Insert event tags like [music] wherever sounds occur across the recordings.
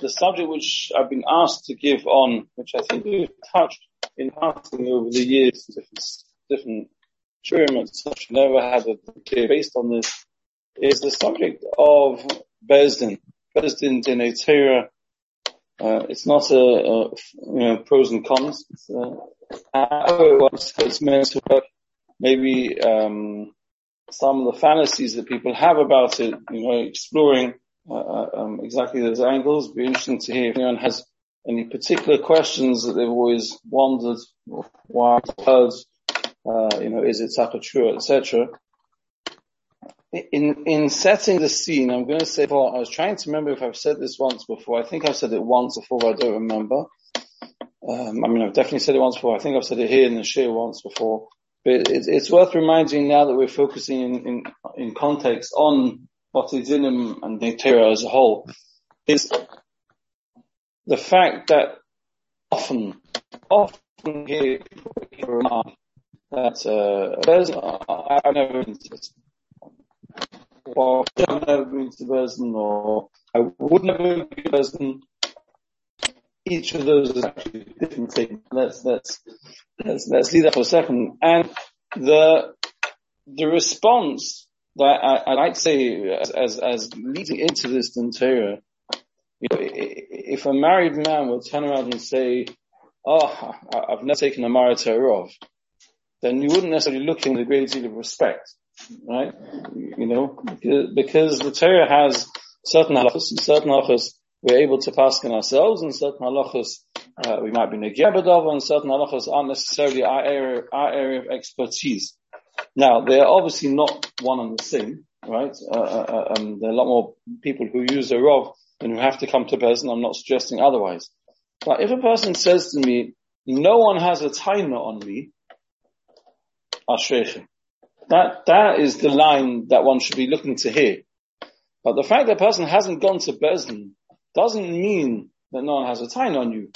the subject which I've been asked to give on, which I think we've touched in passing over the years, different, different experiments, such never had a clear based on this, is the subject of Beis Din. Bezdin in Torah. Uh, it's not a, a, you know, pros and cons. It's, uh, it's meant to work. Maybe, um, some of the fantasies that people have about it, you know, exploring um, exactly those angles. It'd be interesting to hear if anyone has any particular questions that they've always wondered or why heard, uh, you know, is it Taka true, etc. In, in setting the scene, I'm going to say, well, I was trying to remember if I've said this once before. I think I've said it once before, but I don't remember. Um, I mean, I've definitely said it once before. I think I've said it here in the share once before. But it's, it's worth reminding now that we're focusing in, in, in context on Botei Dinim and Netera as a whole, is the fact that often, often people remark that uh, there's, I've never been to or I've never been to or I would never be to. Each of those is actually a different thing. Let's, let's, let's, let's leave that for a second. And the, the response I, I to say as, as, as leading into this Din Torah, you know, if a married man would turn around and say, oh, I've never taken a Marat then you wouldn't necessarily look in with a great deal of respect, right? You know, because the Torah has certain halachas and certain halachas we're able to pass in ourselves and certain halachas uh, we might be negabadov and certain halachas aren't necessarily our area, our area of expertise. Now, they're obviously not one and the same, right? Uh, uh, uh, um, there are a lot more people who use a rov than who have to come to Beis Din. I'm not suggesting otherwise. But if a person says to me, no one has a timer on me, Ashreichem. That, that is the line that one should be looking to hear. But the fact that a person hasn't gone to Beis Din doesn't mean that no one has a time on you,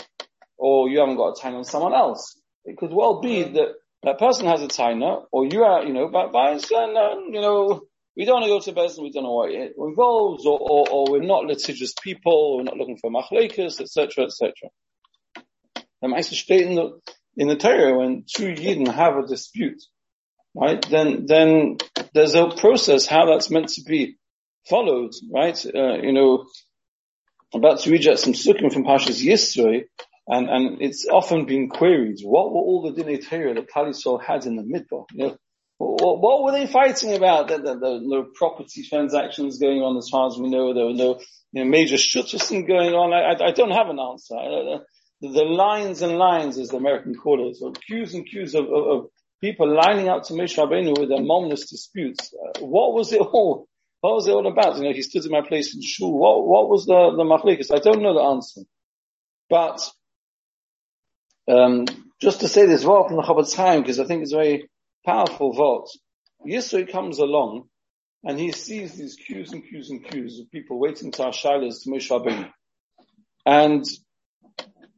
or you haven't got a time on someone else. It could well be that that person has a taina, or you are, you know, but by and you know, we don't want to go to Beis Din, we don't know what it involves, or, or, or we're not litigious people, we're not looking for machlekes, etc., etc. The Meister state in the, in the Torah, when two Yidden have a dispute, right, then, then there's a process how that's meant to be followed, right? Uh, you know, I'm about to read some psukim from Pashas Yisro, and, and it's often been queried, what were all the Torah that Kalisol had in the Midbar? You know, what, what, were they fighting about? There, there, there, no property transactions going on as far as we know. There were no you know, major shutterson going on. I, I, I, don't have an answer. I, the lines and lines, as the American call it, so queues and queues of, of, of people lining up to Moshe Rabbeinu with their momless disputes. Uh, what was it all? What was it all about? You know, he stood in my place in shul. What, what was the, the machlikas? I don't know the answer. But um, just to say this vote from the Chofetz Chaim, because I think it's a very powerful vote. Yisro comes along and he sees these queues and queues and queues of people waiting to ask shilas to Moshe Rabbeinu. And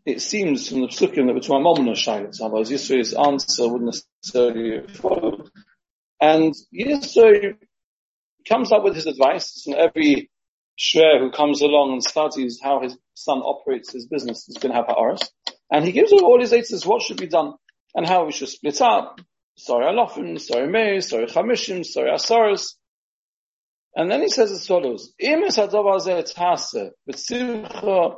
it seems from the psukim that were to Amon shilas, otherwise Yisro's answer wouldn't necessarily follow. And Yisro comes up with his advice, and every shrer who comes along and studies how his son operates his business is going to have ha'aras. And he gives all his answers what should be done and how we should split up. Sorry alofim, sorry mei, sorry chamishim, sorry asaras. And then he says as follows, Im es b'tzimcha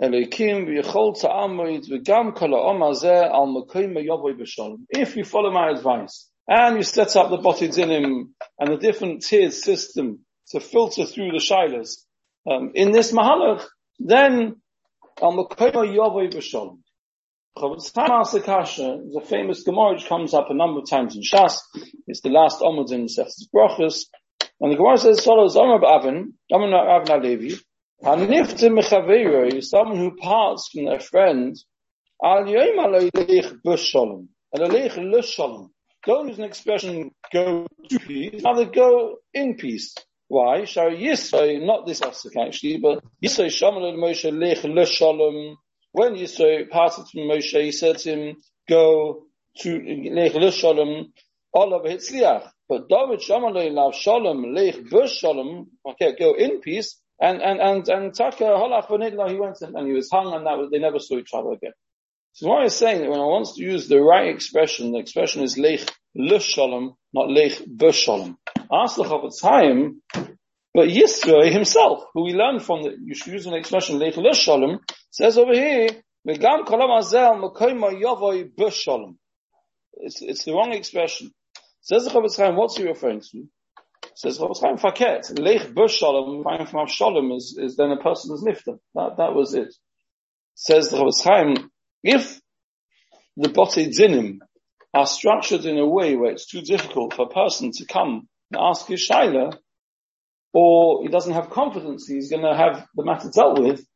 elikim v'yichol v'gam hazeh al b'sholem. If you follow my advice, and you set up the botei dinim and the different tiered system to filter through the shilas, um, in this mahalach, then al mekoim me'yovoy b'sholem. Is a famous Gemara which comes up a number of times in Shas. It's the last Omud in Seth's Brachas. And the Gemara says follows, Omar Avin, Omar Avin Alevi, Hanifte Mechaveiro is someone who parts from their friend, Al Yoim Aleich Busholem, Aleich Lusholem. Don't use an expression, go to peace, rather go in peace. Why? Shar Yisrael, not this Asik actually, but Yisrael Shaman Moshe Lech Lusholem, when Yisro parted from Moshe, he said to him, go to Lech Shalom, Allah Hitzliach. But David Shamalei Lav Shalom, Lech Bush Shalom, okay, go in peace. And, and, and, and Taka uh, Holach Vanidla, he went and, he was hung and that was, they never saw each other again. So what I'm saying that when I want to use the right expression, the expression is Lech Lushalom, not Lech Bushalom. Ask the Chofetz Chaim, but Yisro himself, who we learned from the, you should use an expression Lech Lushalom, says over here, Kolam Azel. It's, it's the wrong expression. Says the Chofetz Chaim, what's he referring to? Says Chofetz Chaim Faket. Lech Bushalom, coming from Avshalom is, is then a person's nifta. That, that was it. Says the Chofetz Chaim, if the Botei Dinim are structured in a way where it's too difficult for a person to come and ask his shaila, or he doesn't have confidence he's going to have the matter dealt with,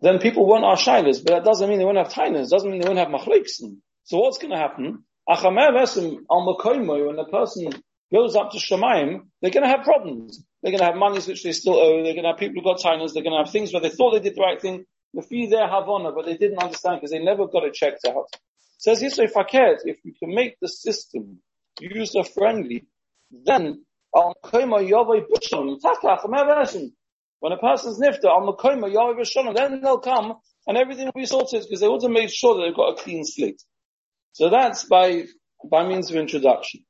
then people won't ask shailas, but that doesn't mean they won't have tainas, doesn't mean they won't have machliksen. So what's going to happen? When the person goes up to Shemaim, they're going to have problems. They're going to have monies which they still owe. They're going to have people who got tainas. They're going to have things where they thought they did the right thing, the fee have Havana, but they didn't understand because they never got it checked out. Says Yisrael if we can make the system user friendly, then when a person's nifta, then they'll come and everything will be sorted because they would have made sure that they've got a clean slate. So that's by, by means of introduction.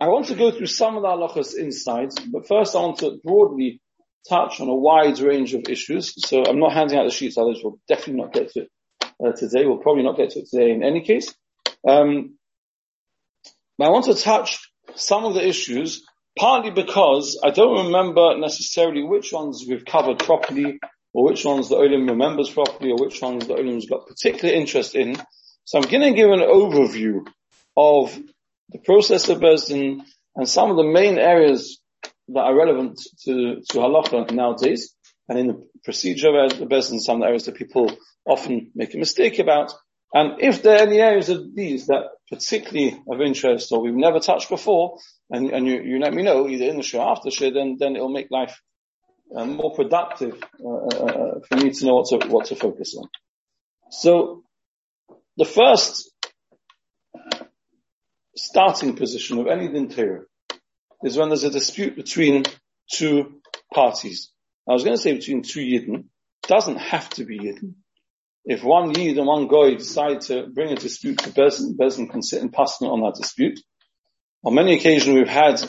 I want to go through some of the halachas insights, but first I want to broadly touch on a wide range of issues. So I'm not handing out the sheets, others will definitely not get to it uh, today. We'll probably not get to it today in any case. Um, but I want to touch some of the issues, partly because I don't remember necessarily which ones we've covered properly, or which ones the Olim remembers properly, or which ones the Olim's got particular interest in. So I'm going to give an overview of the process of Beis Din and some of the main areas that are relevant to, to halacha nowadays, and in the procedure of Beis Din, some areas that people often make a mistake about. And if there are any areas of these that particularly of interest or we've never touched before, and, and you, you let me know either in the show or after the show, then, then it'll make life uh, more productive uh, uh, uh, for me to know what to, what to focus on. So the first starting position of any din is when there's a dispute between two parties. I was going to say between two Yidden. Doesn't have to be Yidden. If one Yid and one Goy decide to bring a dispute to Beis Din, Bezdin can sit and pass on that dispute. On many occasions we've had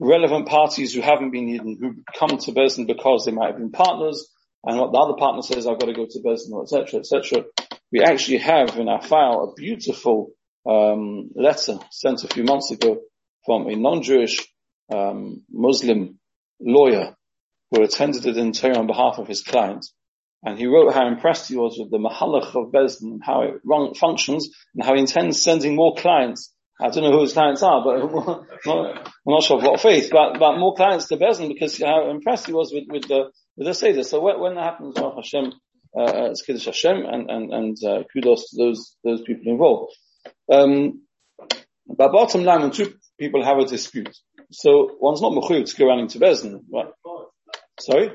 relevant parties who haven't been Yidden who come to Beis Din because they might have been partners and what the other partner says, I've got to go to Beis Din, etc., etc. We actually have in our file a beautiful um, letter sent a few months ago from a non-Jewish um, Muslim lawyer who attended it in on behalf of his client and he wrote how impressed he was with the Mahalach of Beis Din and how it run, functions and how he intends sending more clients. I don't know who his clients are, but [laughs] I'm not sure of what faith, but, but more clients to Beis Din because how impressed he was with, with the, with the Seder. So when, when that happens, oh Hashem, uh, it's Kiddush Hashem and, and, and, uh, kudos to those, those people involved. Um, but bottom line, when two people have a dispute, so one's not mechuyev to go running to Beis Din, right? Sorry?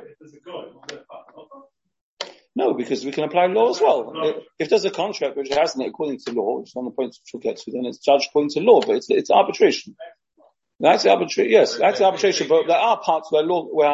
No, because we can apply law as well. No. If there's a contract which hasn't according to law, which is one of the points which we'll get to, then it's judged according to law, but it's, it's arbitration. That's the arbitration, yes, that's the arbitration, but there are parts where law, where